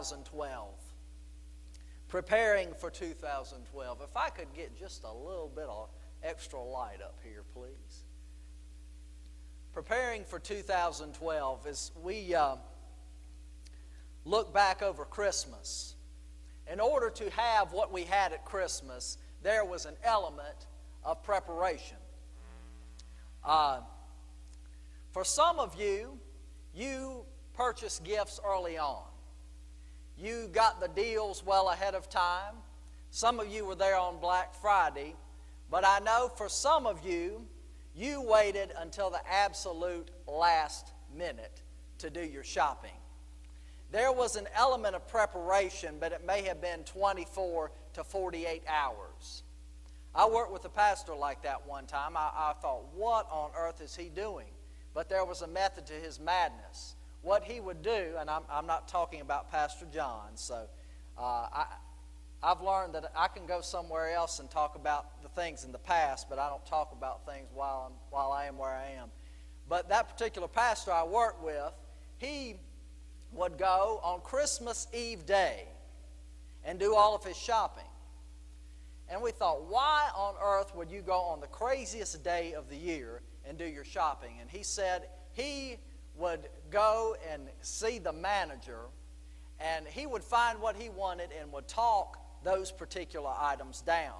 2012. Preparing for 2012. If I could get just a little bit of extra light up here, please. Preparing for 2012 is we uh, look back over Christmas. In order to have what we had at Christmas, there was an element of preparation. Uh, for some of you, you purchased gifts early on. You got the deals well ahead of time. Some of you were there on Black Friday. But I know for some of you, you waited until the absolute last minute to do your shopping. There was an element of preparation, but it may have been 24 to 48 hours. I worked with a pastor like that one time. I, I, thought, what on earth is he doing? But there was a method to his madness. What he would do, and I'm, I'm not talking about Pastor John, so uh, I, I've learned that I can go somewhere else and talk about the things in the past, but I don't talk about things while, I'm, while I am where I am. But that particular pastor I worked with, he would go on Christmas Eve day and do all of his shopping. And we thought, why on earth would you go on the craziest day of the year and do your shopping? And he said he would go and see the manager and he would find what he wanted and would talk those particular items down.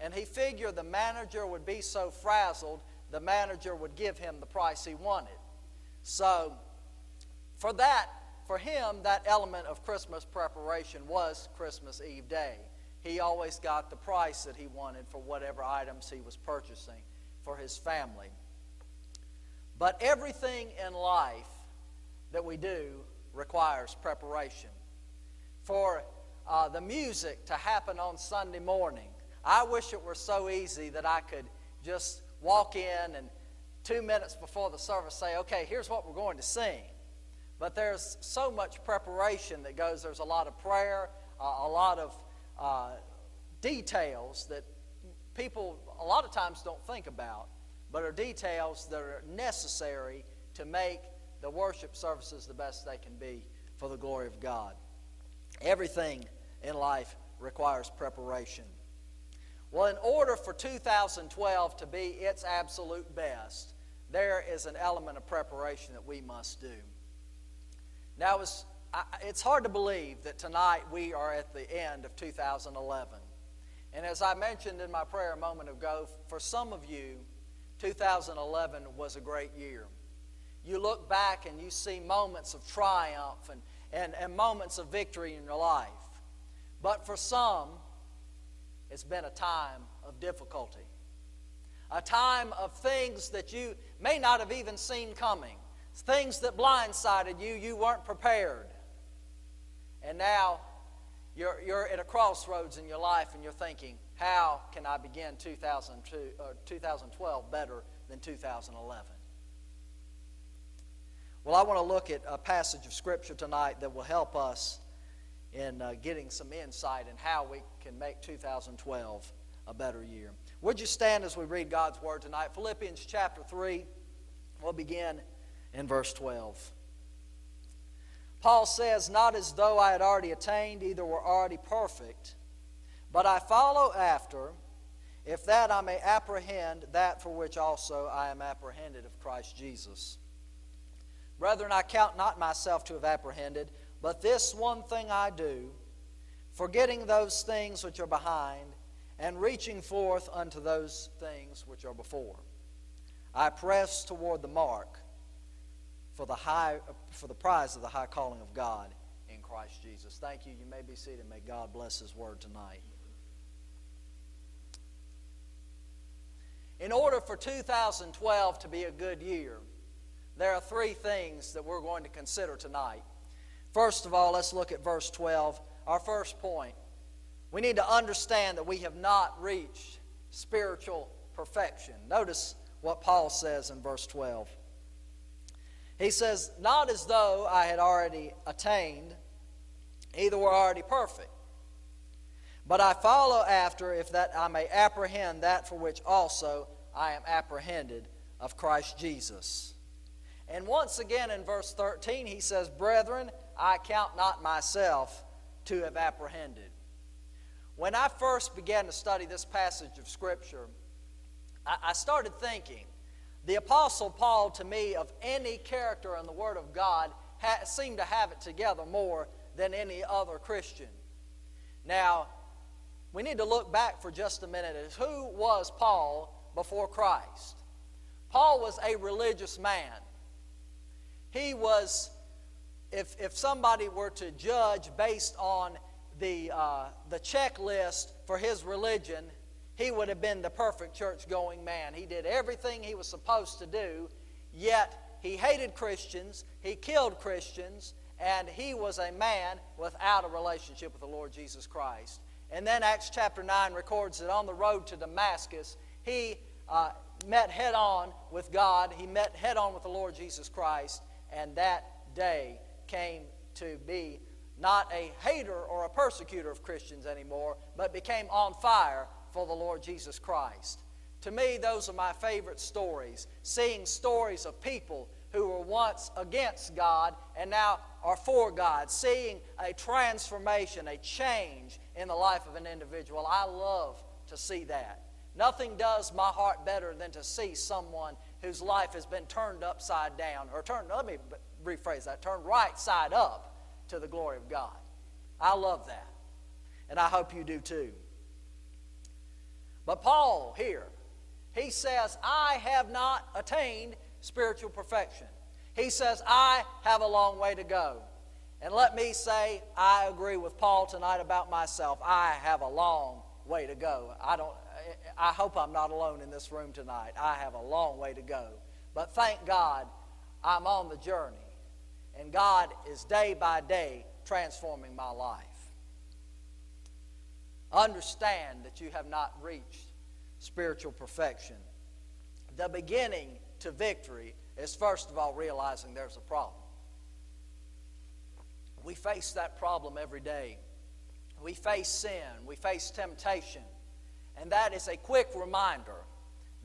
And he figured the manager would be so frazzled, the manager would give him the price he wanted. So, for that, for him, that element of Christmas preparation was Christmas Eve day he always got the price that he wanted for whatever items he was purchasing for his family. But everything in life that we do requires preparation. For uh, the music to happen on Sunday morning, I wish it were so easy that I could just walk in and two minutes before the service say, okay, here's what we're going to sing. But there's so much preparation that goes, there's a lot of prayer, uh, a lot of uh, details that people a lot of times don't think about, but are details that are necessary to make the worship services the best they can be for the glory of God. Everything in life requires preparation. Well, in order for 2012 to be its absolute best, there is an element of preparation that we must do. Now, it's it's hard to believe that tonight we are at the end of 2011. And as I mentioned in my prayer a moment ago, for some of you, 2011 was a great year. You look back and you see moments of triumph and, and, and moments of victory in your life. But for some, it's been a time of difficulty, a time of things that you may not have even seen coming, things that blindsided you, you weren't prepared. And now you're, you're at a crossroads in your life and you're thinking, how can I begin 2002, uh, 2012 better than 2011? Well, I want to look at a passage of Scripture tonight that will help us in uh, getting some insight in how we can make 2012 a better year. Would you stand as we read God's Word tonight? Philippians chapter 3, we'll begin in verse 12. Paul says, Not as though I had already attained, either were already perfect, but I follow after, if that I may apprehend that for which also I am apprehended of Christ Jesus. Brethren, I count not myself to have apprehended, but this one thing I do, forgetting those things which are behind, and reaching forth unto those things which are before. I press toward the mark for the high for the prize of the high calling of God in Christ Jesus. Thank you. You may be seated. May God bless his word tonight. In order for 2012 to be a good year, there are three things that we're going to consider tonight. First of all, let's look at verse 12. Our first point. We need to understand that we have not reached spiritual perfection. Notice what Paul says in verse 12. He says, Not as though I had already attained, either were already perfect. But I follow after, if that I may apprehend that for which also I am apprehended of Christ Jesus. And once again in verse 13, he says, Brethren, I count not myself to have apprehended. When I first began to study this passage of Scripture, I started thinking the Apostle Paul, to me, of any character in the Word of God, seemed to have it together more than any other Christian. Now, we need to look back for just a minute as who was Paul before Christ? Paul was a religious man. He was, if, if somebody were to judge based on the, uh, the checklist for his religion, he would have been the perfect church going man. He did everything he was supposed to do, yet he hated Christians, he killed Christians, and he was a man without a relationship with the Lord Jesus Christ. And then Acts chapter 9 records that on the road to Damascus, he uh, met head on with God, he met head on with the Lord Jesus Christ, and that day came to be not a hater or a persecutor of Christians anymore, but became on fire for the Lord Jesus Christ. To me, those are my favorite stories. Seeing stories of people who were once against God and now are for God. Seeing a transformation, a change in the life of an individual. I love to see that. Nothing does my heart better than to see someone whose life has been turned upside down, or turned, let me rephrase that, turned right side up to the glory of God. I love that. And I hope you do too. But Paul here, he says, I have not attained spiritual perfection. He says, I have a long way to go. And let me say, I agree with Paul tonight about myself. I have a long way to go. I don't I hope I'm not alone in this room tonight. I have a long way to go. But thank God I'm on the journey. And God is day by day transforming my life. Understand that you have not reached spiritual perfection. The beginning to victory is first of all realizing there's a problem. We face that problem every day. We face sin, we face temptation, and that is a quick reminder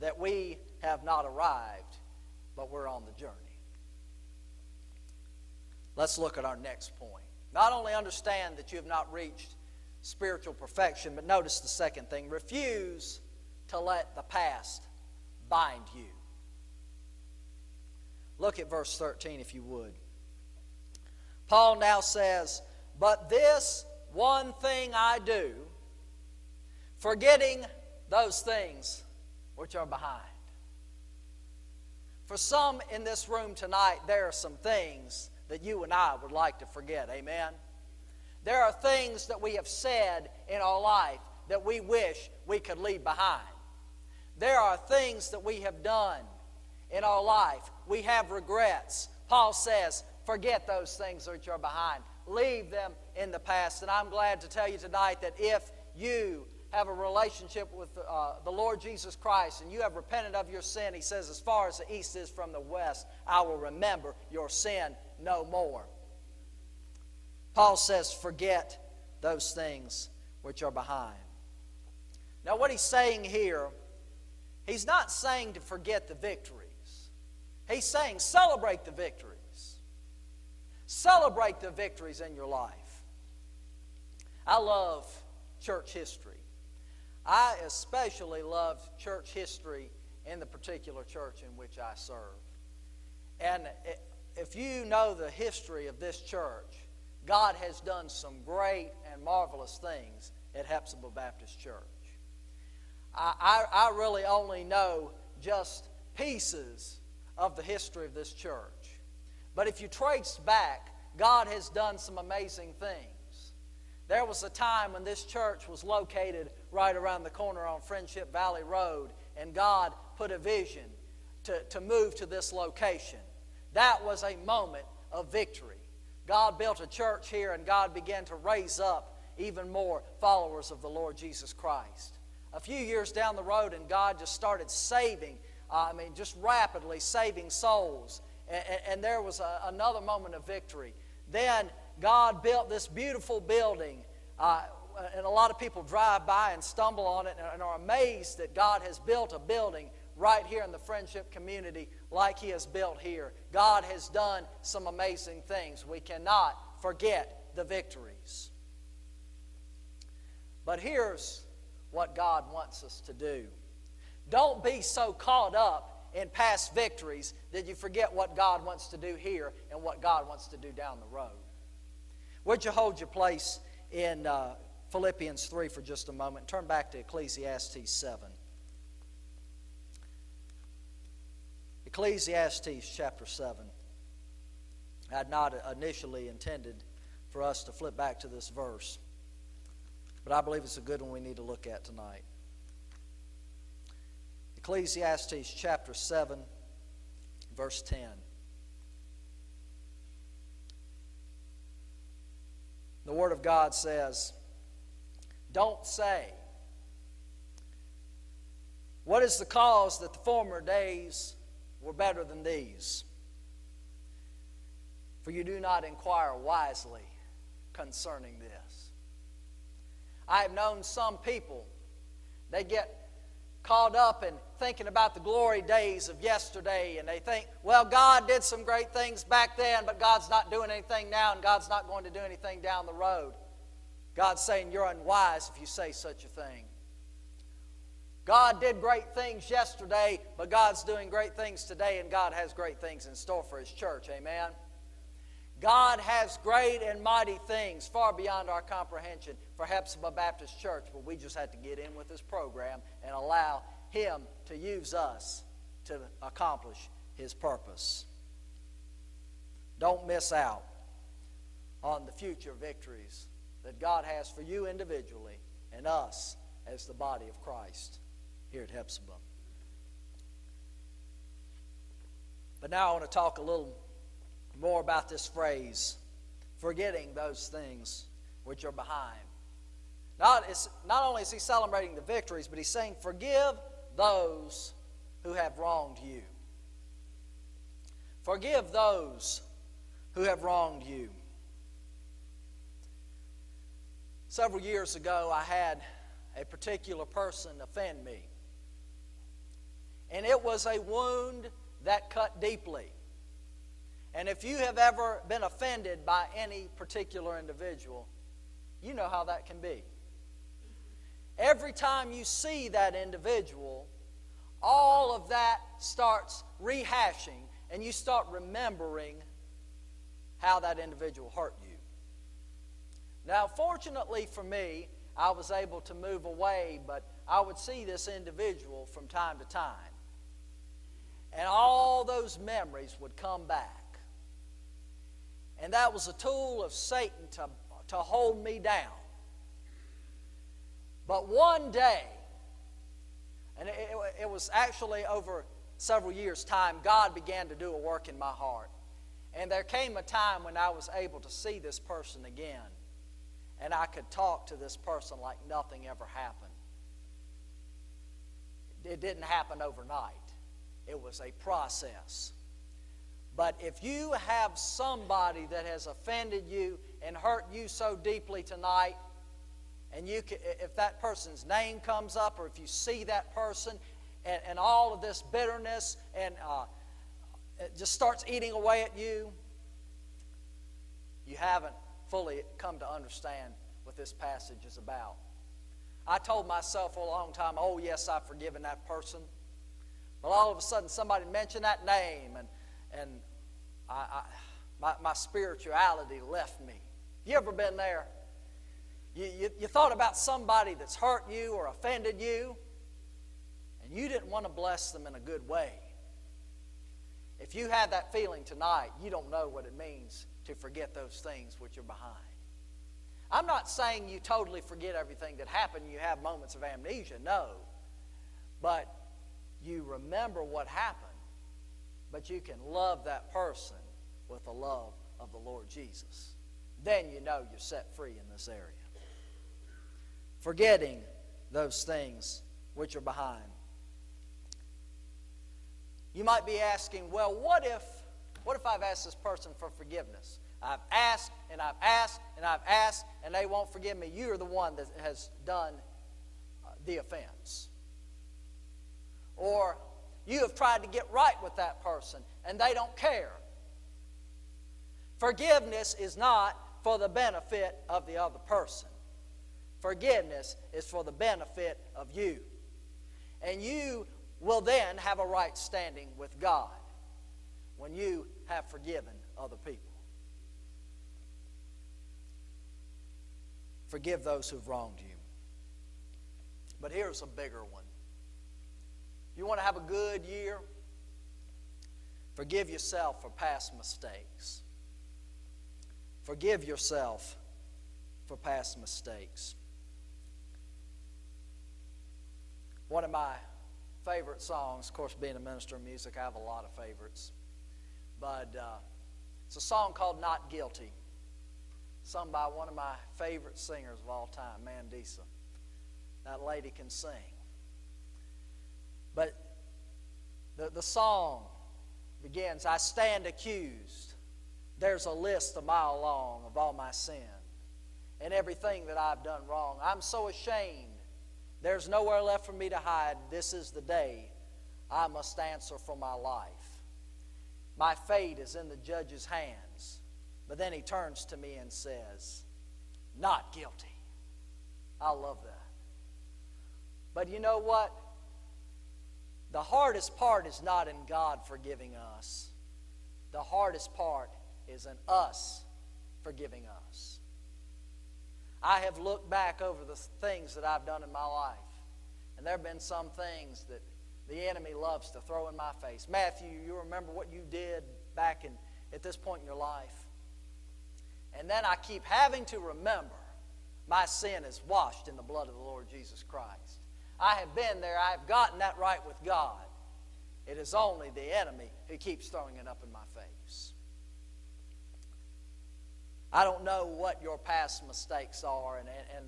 that we have not arrived, but we're on the journey. Let's look at our next point. Not only understand that you have not reached spiritual perfection, but notice the second thing refuse to let the past bind you. Look at verse 13 if you would. Paul now says, But this one thing I do, forgetting those things which are behind. For some in this room tonight, there are some things that you and I would like to forget. Amen? There are things that we have said in our life that we wish we could leave behind. There are things that we have done in our life. We have regrets. Paul says, forget those things which are behind. Leave them in the past. And I'm glad to tell you tonight that if you have a relationship with uh, the Lord Jesus Christ and you have repented of your sin, he says, as far as the east is from the west, I will remember your sin no more. Paul says, forget those things which are behind. Now, what he's saying here, he's not saying to forget the victories. He's saying celebrate the victories. Celebrate the victories in your life. I love church history. I especially love church history in the particular church in which I serve. And if you know the history of this church, God has done some great and marvelous things at Hepzibah Baptist Church. I, I, I really only know just pieces of the history of this church. But if you trace back, God has done some amazing things. There was a time when this church was located right around the corner on Friendship Valley Road, and God put a vision to, to move to this location. That was a moment of victory. God built a church here, and God began to raise up even more followers of the Lord Jesus Christ. A few years down the road, and God just started saving, uh, I mean, just rapidly saving souls. And, and there was a, another moment of victory. Then God built this beautiful building. Uh, and a lot of people drive by and stumble on it and are amazed that God has built a building right here in the friendship community like He has built here. God has done some amazing things. We cannot forget the victories. But here's what God wants us to do don't be so caught up in past victories that you forget what God wants to do here and what God wants to do down the road. Would you hold your place in uh, Philippians 3 for just a moment? Turn back to Ecclesiastes 7. Ecclesiastes chapter 7. I had not initially intended for us to flip back to this verse, but I believe it's a good one we need to look at tonight. Ecclesiastes chapter 7, verse 10. The Word of God says, Don't say, What is the cause that the former days were better than these. For you do not inquire wisely concerning this. I have known some people, they get caught up in thinking about the glory days of yesterday, and they think, well, God did some great things back then, but God's not doing anything now, and God's not going to do anything down the road. God's saying you're unwise if you say such a thing. God did great things yesterday, but God's doing great things today, and God has great things in store for His church. Amen. God has great and mighty things far beyond our comprehension for Hepzibah Baptist Church, but we just had to get in with this program and allow Him to use us to accomplish His purpose. Don't miss out on the future victories that God has for you individually and us as the body of Christ here at Hepzibah. But now I want to talk a little more about this phrase forgetting those things which are behind. Not, not only is he celebrating the victories, but he's saying, Forgive those who have wronged you. Forgive those who have wronged you. Several years ago, I had a particular person offend me and it was a wound that cut deeply. And if you have ever been offended by any particular individual, you know how that can be. Every time you see that individual, all of that starts rehashing, and you start remembering how that individual hurt you. Now, fortunately for me, I was able to move away, but I would see this individual from time to time. And all those memories would come back. And that was a tool of Satan to, to hold me down. But one day, and it, it, was actually over several years' time, God began to do a work in my heart. And there came a time when I was able to see this person again. And I could talk to this person like nothing ever happened. It didn't happen overnight. It was a process. But if you have somebody that has offended you and hurt you so deeply tonight, and you can, if that person's name comes up, or if you see that person, and, and all of this bitterness and uh, it just starts eating away at you, you haven't fully come to understand what this passage is about. I told myself for a long time, oh, yes, I've forgiven that person. but all of a sudden, somebody mentioned that name, and, and I, I, my, my spirituality left me. You ever been there? You, you, you thought about somebody that's hurt you or offended you, and you didn't want to bless them in a good way. If you had that feeling tonight, you don't know what it means to forget those things which are behind. I'm not saying you totally forget everything that happened, you have moments of amnesia, no. But you remember what happened, but you can love that person with the love of the Lord Jesus. Then you know you're set free in this area. Forgetting those things which are behind. You might be asking, well, what if what if I've asked this person for forgiveness? I've asked and I've asked and I've asked and they won't forgive me. You're the one that has done uh, the offense. Or you have tried to get right with that person and they don't care. Forgiveness is not for the benefit of the other person. Forgiveness is for the benefit of you. And you will then have a right standing with God when you have forgiven other people. Forgive those who've wronged you. But here's a bigger one. You want to have a good year? Forgive yourself for past mistakes. Forgive yourself for past mistakes. One of my favorite songs, of course, being a minister of music, I have a lot of favorites. But uh, it's a song called Not Guilty, sung by one of my favorite singers of all time, Mandisa. That lady can sing. But the, the song begins I stand accused. There's a list a mile long of all my sin and everything that I've done wrong. I'm so ashamed. There's nowhere left for me to hide. This is the day I must answer for my life. My fate is in the judge's hands. But then he turns to me and says, Not guilty. I love that. But you know what? The hardest part is not in God forgiving us, the hardest part is in us forgiving us. I have looked back over the things that I've done in my life, and there have been some things that the enemy loves to throw in my face. Matthew, you remember what you did back in, at this point in your life? And then I keep having to remember my sin is washed in the blood of the Lord Jesus Christ. I have been there. I have gotten that right with God. It is only the enemy who keeps throwing it up in my face. I don't know what your past mistakes are, and, and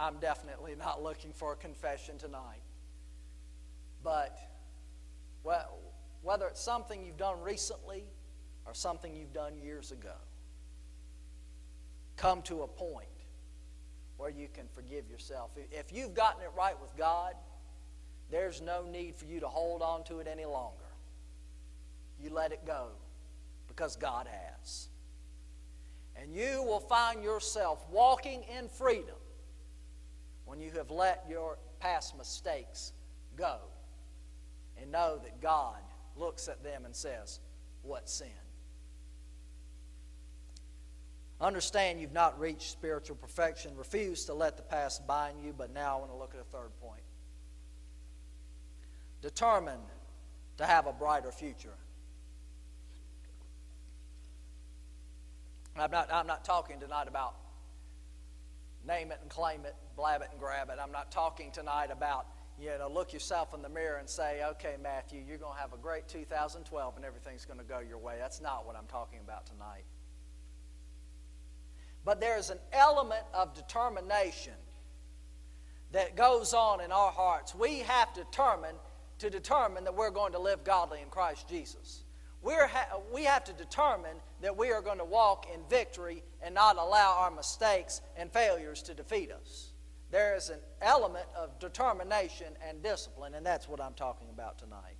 I'm definitely not looking for a confession tonight. But well, whether it's something you've done recently or something you've done years ago, come to a point where you can forgive yourself. If you've gotten it right with God, there's no need for you to hold on to it any longer. You let it go because God has. And you will find yourself walking in freedom when you have let your past mistakes go and know that God looks at them and says, What sin? Understand you've not reached spiritual perfection. Refuse to let the past bind you, but now I want to look at a third point. Determined to have a brighter future. I'm not, I'm not talking tonight about name it and claim it, blab it and grab it. I'm not talking tonight about, you know, look yourself in the mirror and say, okay, Matthew, you're going to have a great 2012 and everything's going to go your way. That's not what I'm talking about tonight. But there's an element of determination that goes on in our hearts. We have to determine to determine that we're going to live godly in Christ Jesus. We're ha- we have to determine that we are going to walk in victory and not allow our mistakes and failures to defeat us. There is an element of determination and discipline, and that's what I'm talking about tonight.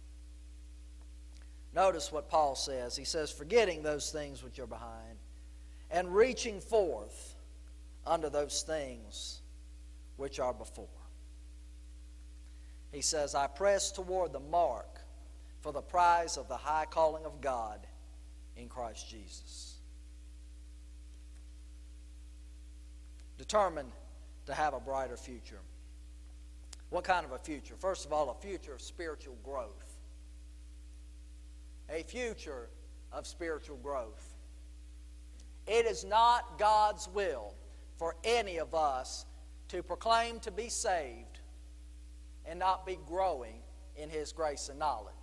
Notice what Paul says. He says, Forgetting those things which are behind and reaching forth unto those things which are before. He says, I press toward the mark for the prize of the high calling of God in Christ Jesus. Determined to have a brighter future. What kind of a future? First of all, a future of spiritual growth. A future of spiritual growth. It is not God's will for any of us to proclaim to be saved and not be growing in his grace and knowledge.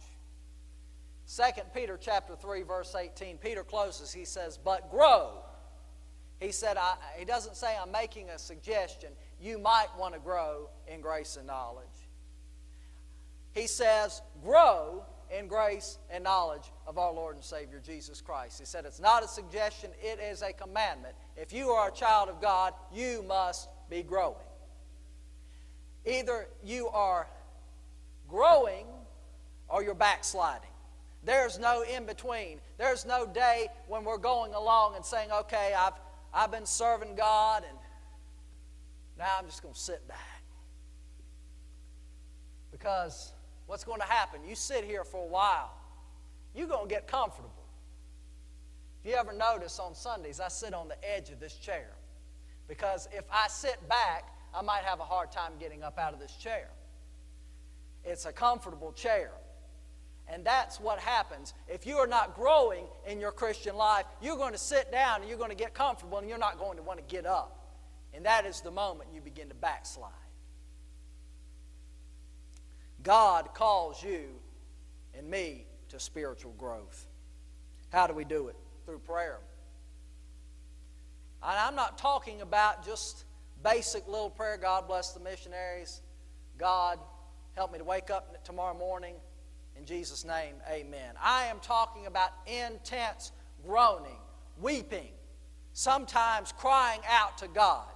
2 Peter chapter 3 verse 18 Peter closes he says but grow he said I, he doesn't say I'm making a suggestion you might want to grow in grace and knowledge he says grow in grace and knowledge of our Lord and Savior Jesus Christ. He said it's not a suggestion, it is a commandment. If you are a child of God, you must be growing. Either you are growing or you're backsliding. There's no in between. There's no day when we're going along and saying, okay, I've, I've been serving God, and now I'm just going to sit back. Because what's going to happen? You sit here for a while, you're going to get comfortable. If you ever notice on Sundays, I sit on the edge of this chair. Because if I sit back, I might have a hard time getting up out of this chair. It's a comfortable chair. And that's what happens. If you are not growing in your Christian life, you're going to sit down and you're going to get comfortable and you're not going to want to get up. And that is the moment you begin to backslide. God calls you and me to spiritual growth. How do we do it? Through prayer. And I'm not talking about just basic little prayer God bless the missionaries. God help me to wake up tomorrow morning. In Jesus' name, amen. I am talking about intense groaning, weeping, sometimes crying out to God.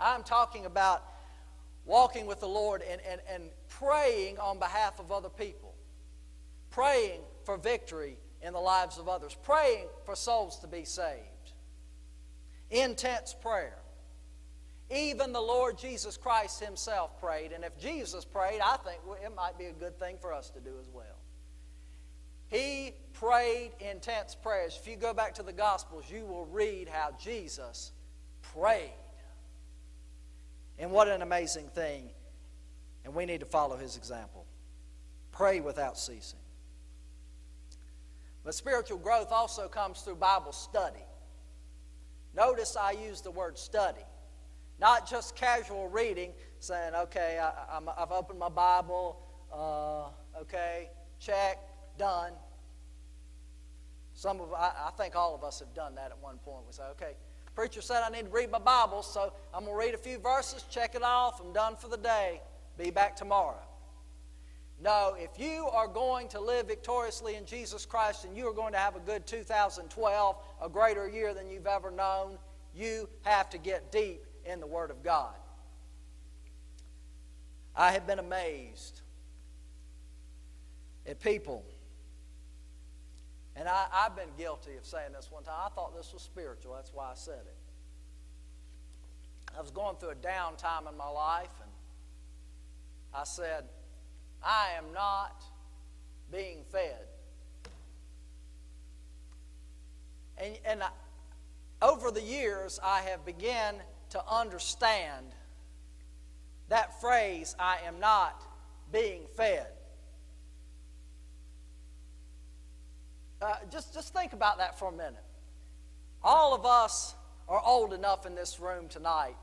I'm talking about walking with the Lord and, and, and praying on behalf of other people, praying for victory in the lives of others, praying for souls to be saved. Intense prayer. Even the Lord Jesus Christ Himself prayed, and if Jesus prayed, I think it might be a good thing for us to do as well. He prayed intense prayers. If you go back to the Gospels, you will read how Jesus prayed. And what an amazing thing. And we need to follow his example. Pray without ceasing. But spiritual growth also comes through Bible study. Notice I use the word study, not just casual reading, saying, okay, I, have opened my Bible, uh, okay, check, done. Some of, I, I think all of us have done that at one point. We say, okay, Preacher said I need to read my Bible, so I'm going to read a few verses, check it off, I'm done for the day. Be back tomorrow. No, if you are going to live victoriously in Jesus Christ and you are going to have a good 2012, a greater year than you've ever known, you have to get deep in the Word of God. I have been amazed at people and I, have been guilty of saying this one time. I thought this was spiritual. That's why I said it. I was going through a down time in my life, and I said, I am not being fed. And, and I, over the years, I have begun to understand that phrase, I am not being fed. Uh, just, just think about that for a minute. All of us are old enough in this room tonight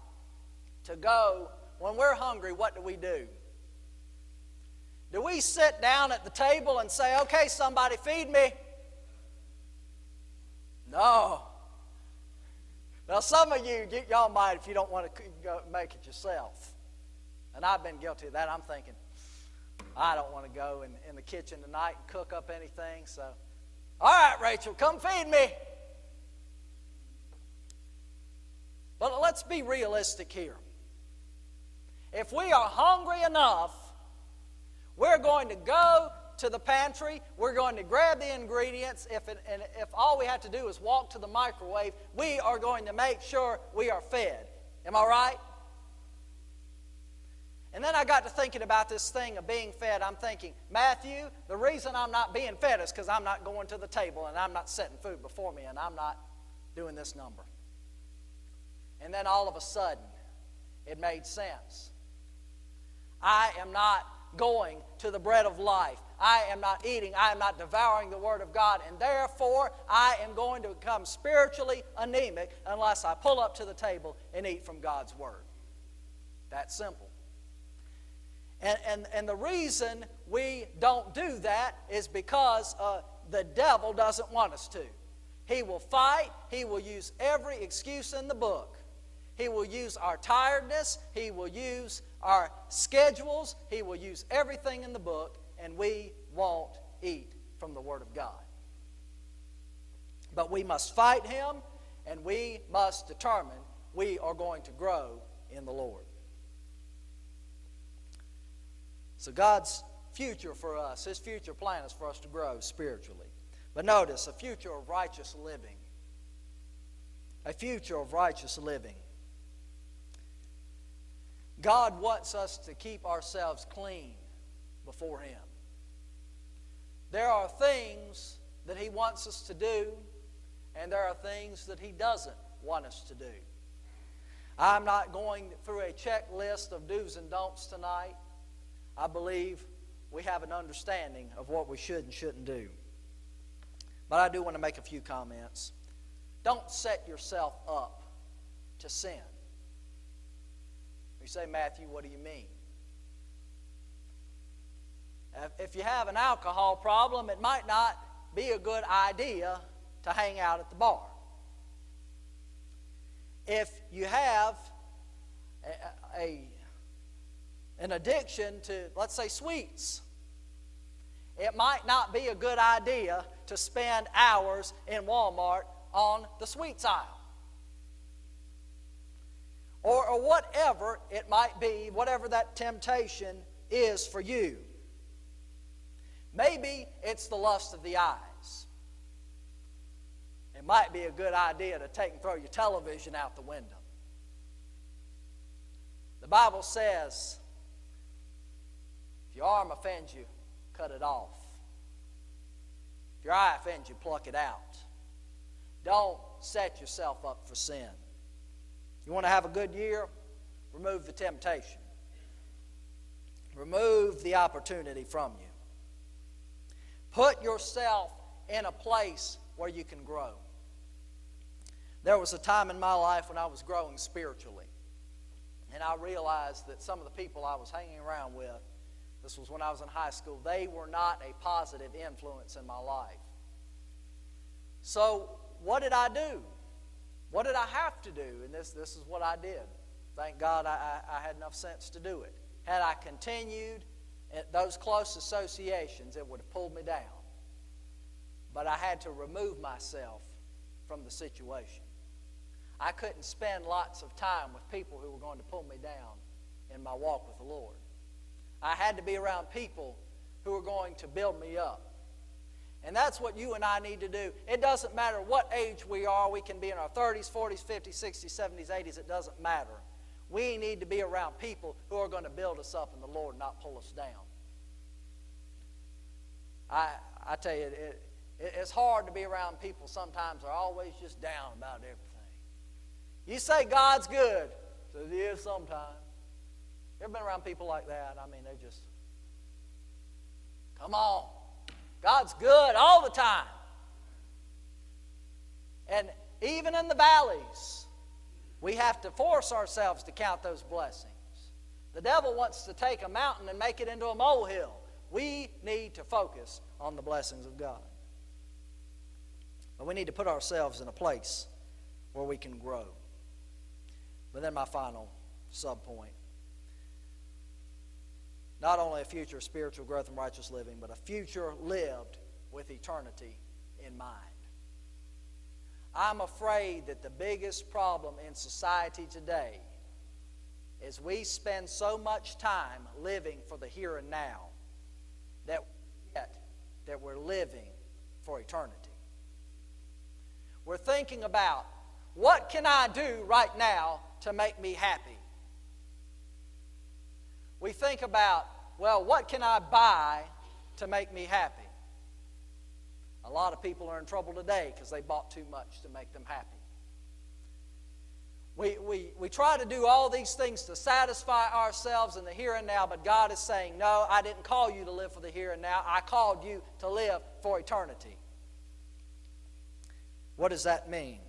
to go, when we're hungry, what do we do? Do we sit down at the table and say, okay, somebody feed me? No. Now, some of you, y'all might if you don't want to make it yourself. And I've been guilty of that. I'm thinking, I don't want to go in, in the kitchen tonight and cook up anything, so all right, Rachel, come feed me. But let's be realistic here. If we are hungry enough, we're going to go to the pantry, we're going to grab the ingredients. If, it, and if all we have to do is walk to the microwave, we are going to make sure we are fed. Am I right? And then I got to thinking about this thing of being fed. I'm thinking, Matthew, the reason I'm not being fed is because I'm not going to the table and I'm not setting food before me and I'm not doing this number. And then all of a sudden, it made sense. I am not going to the bread of life. I am not eating. I am not devouring the Word of God. And therefore, I am going to become spiritually anemic unless I pull up to the table and eat from God's Word. That's simple. And, and, and the reason we don't do that is because uh, the devil doesn't want us to. He will fight, he will use every excuse in the book. He will use our tiredness, he will use our schedules, he will use everything in the book, and we won't eat from the Word of God. But we must fight him, and we must determine we are going to grow in the Lord. So God's future for us, His future plan is for us to grow spiritually. But notice, a future of righteous living. a future of righteous living. God wants us to keep ourselves clean before Him. There are things that He wants us to do, and there are things that He doesn't want us to do. I'm not going through a checklist of do's and don'ts tonight. I believe we have an understanding of what we should and shouldn't do. But I do want to make a few comments. Don't set yourself up to sin. You say, Matthew, what do you mean? If you have an alcohol problem, it might not be a good idea to hang out at the bar. If you have a, a an addiction to, let's say, sweets, it might not be a good idea to spend hours in Walmart on the sweets aisle. Or, or whatever it might be, whatever that temptation is for you. Maybe it's the lust of the eyes. It might be a good idea to take and throw your television out the window. The Bible says if your arm offends you, cut it off. If your eye offends you, pluck it out. Don't set yourself up for sin. You want to have a good year? Remove the temptation. Remove the opportunity from you. Put yourself in a place where you can grow. There was a time in my life when I was growing spiritually, and I realized that some of the people I was hanging around with this was when I was in high school. They were not a positive influence in my life. So, what did I do? What did I have to do? And this, this is what I did. Thank God I, I, I had enough sense to do it. Had I continued those close associations, it would have pulled me down. But I had to remove myself from the situation. I couldn't spend lots of time with people who were going to pull me down in my walk with the Lord. I had to be around people who were going to build me up. And that's what you and I need to do. It doesn't matter what age we are. We can be in our 30s, 40s, 50s, 60s, 70s, 80s. It doesn't matter. We need to be around people who are going to build us up in the Lord, and not pull us down. I, I tell you, it, it, it's hard to be around people sometimes they're always just down about everything. You say God's good, so it is sometimes. You ever been around people like that? I mean, they just, come on. God's good all the time. And even in the valleys, we have to force ourselves to count those blessings. The devil wants to take a mountain and make it into a molehill. We need to focus on the blessings of God. But we need to put ourselves in a place where we can grow. But then, my final sub point not only a future of spiritual growth and righteous living, but a future lived with eternity in mind. I'm afraid that the biggest problem in society today is we spend so much time living for the here and now that that we're living for eternity. We're thinking about what can I do right now to make me happy? we think about, well, what can I buy to make me happy? A lot of people are in trouble today because they bought too much to make them happy. We, we, we try to do all these things to satisfy ourselves in the here and now, but God is saying, No, I didn't call you to live for the here and now. I called you to live for eternity. What does that mean?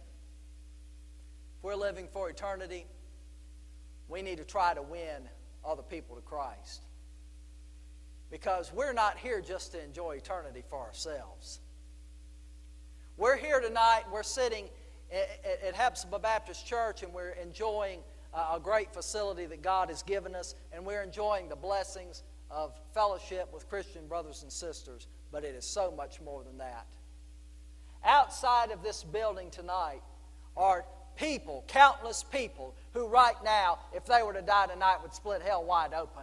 If we're living for eternity, we need to try to win other people to Christ. Because we're not here just to enjoy eternity for ourselves. We're here tonight, we're sitting at Hepzibah Baptist Church, and we're enjoying a great facility that God has given us, and we're enjoying the blessings of fellowship with Christian brothers and sisters. But it is so much more than that. Outside of this building tonight are people, countless people, who right now, if they were to die tonight, would split hell wide open.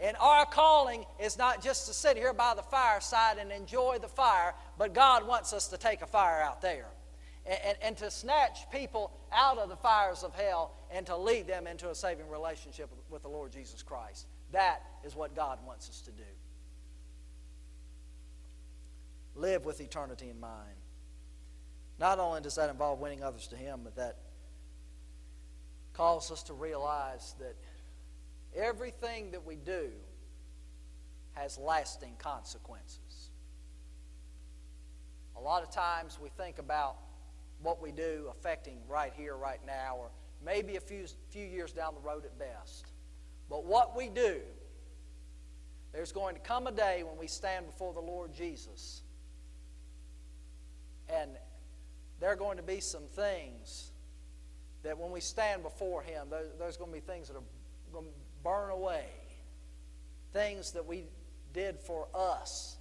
And our calling is not just to sit here by the fireside and enjoy the fire, but God wants us to take a fire out there. and, and to snatch people out of the fires of hell and to lead them into a saving relationship with the Lord Jesus Christ. That is what God wants us to do. Live with eternity in mind. Not only does that involve winning others to Him, but that calls us to realize that everything that we do has lasting consequences. A lot of times we think about what we do affecting right here, right now, or maybe a few, few years down the road at best. But what we do, there's going to come a day when we stand before the Lord Jesus, and there are going to be some things that when we stand before Him, there's going to be things that are going to burn away. Things that we did for us,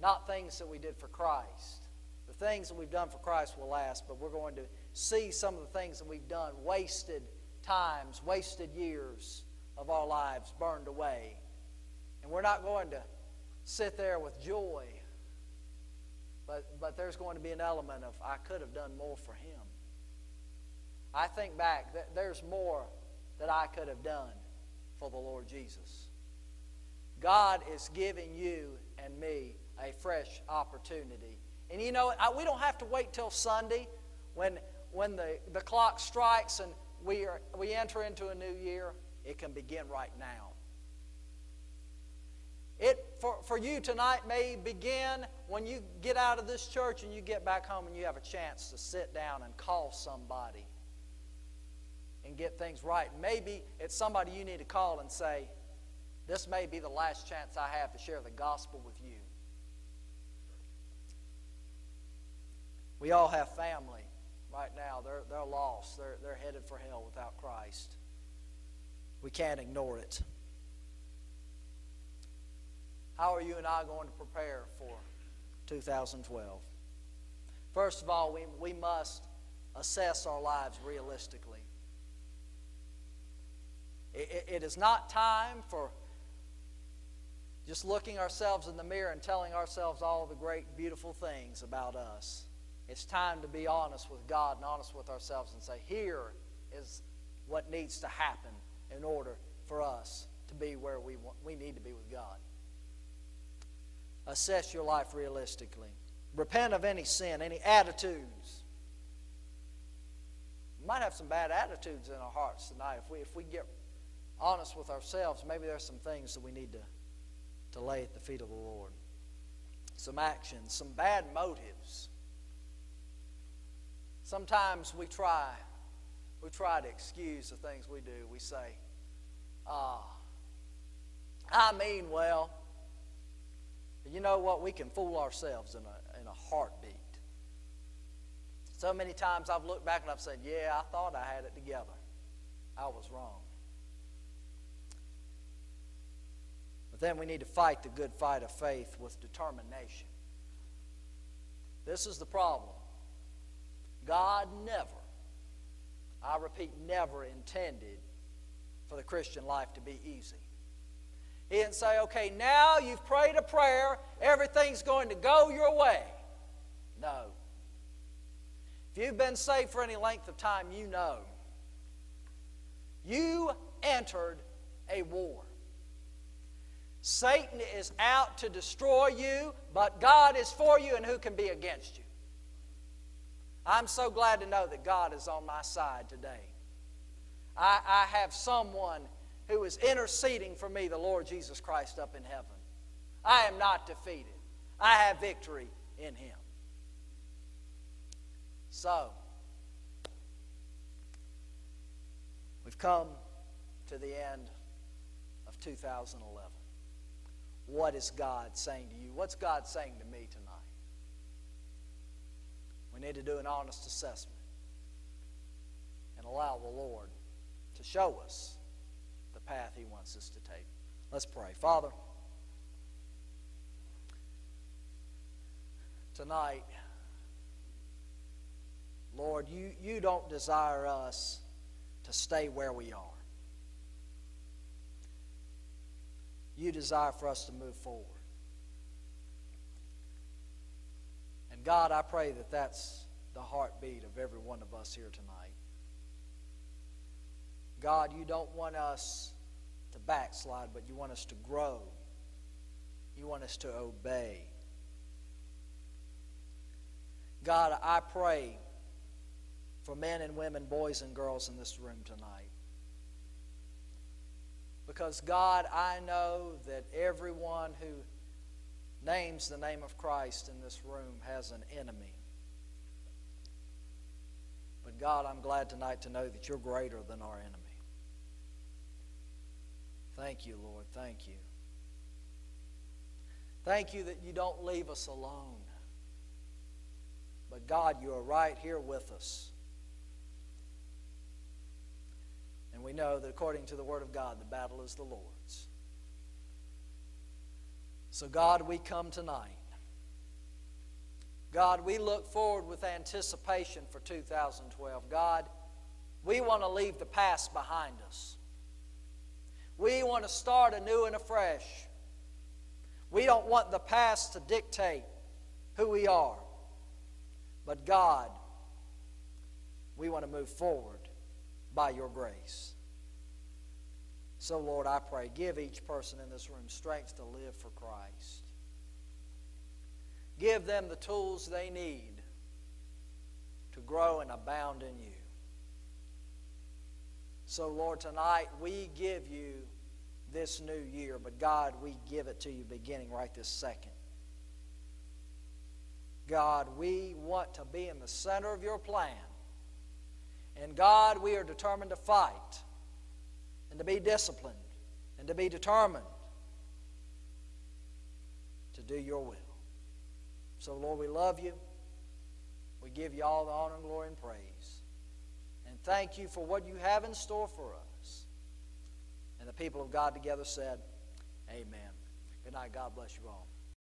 not things that we did for Christ. The things that we've done for Christ will last, but we're going to see some of the things that we've done wasted times, wasted years of our lives burned away. And we're not going to sit there with joy, but, but there's going to be an element of, I could have done more for him. I think back, that there's more that I could have done for the Lord Jesus. God is giving you and me a fresh opportunity. And you know, I, we don't have to wait till Sunday when, when the, the clock strikes and we, are, we enter into a new year. It can begin right now. It, for, for you tonight, may begin when you get out of this church and you get back home and you have a chance to sit down and call somebody and get things right. Maybe it's somebody you need to call and say, this may be the last chance I have to share the gospel with you. We all have family right now. They're, they're lost. They're, they're headed for hell without Christ. We can't ignore it. How are you and I going to prepare for 2012? First of all, we, we must assess our lives realistically. It, it, is not time for just looking ourselves in the mirror and telling ourselves all the great, beautiful things about us. It's time to be honest with God and honest with ourselves and say, here is what needs to happen in order for us to be where we, want, we need to be with God. Assess your life realistically. Repent of any sin, any attitudes. We might have some bad attitudes in our hearts tonight. If we, if we get honest with ourselves, maybe there's some things that we need to to lay at the feet of the Lord. Some actions, some bad motives. Sometimes we try, we try to excuse the things we do. We say, ah, I mean well. you know what? We can fool ourselves in a, in a heartbeat. So many times I've looked back and I've said, yeah, I thought I had it together. I was wrong. But then we need to fight the good fight of faith with determination. This is the problem. God never, I repeat, never intended for the Christian life to be easy. He didn't say, okay, now you've prayed a prayer, everything's going to go your way. No. If you've been saved for any length of time, you know. You entered a war. Satan is out to destroy you, but God is for you, and who can be against you? I'm so glad to know that God is on my side today. I, I have someone who is interceding for me, the Lord Jesus Christ, up in heaven. I am not defeated, I have victory in Him. So, we've come to the end of 2011. What is God saying to you? What's God saying to me tonight? We need to do an honest assessment and allow the Lord to show us the path He wants us to take. Let's pray. Father, tonight, Lord, you, you don't desire us to stay where we are. You desire for us to move forward. And God, I pray that that's the heartbeat of every one of us here tonight. God, you don't want us to backslide, but you want us to grow. You want us to obey. God, I pray for men and women, boys and girls in this room tonight. Because, God, I know that everyone who names the name of Christ in this room has an enemy. But, God, I'm glad tonight to know that you're greater than our enemy. Thank you, Lord. Thank you. Thank you that you don't leave us alone. But, God, you are right here with us. And we know that according to the Word of God, the battle is the Lord's. So, God, we come tonight. God, we look forward with anticipation for 2012. God, we want to leave the past behind us. We want to start anew and afresh. We don't want the past to dictate who we are. But God, we want to move forward by your grace. So, Lord, I pray, give each person in this room strength to live for Christ. Give them the tools they need to grow and abound in you. So, Lord, tonight we give you this new year, but God, we give it to you beginning right this second. God, we want to be in the center of your plan. And God, we are determined to fight and to be disciplined and to be determined to do your will. So, Lord, we love you. We give you all the honor and glory and praise. And thank you for what you have in store for us. And the people of God together said, Amen. Good night. God bless you all.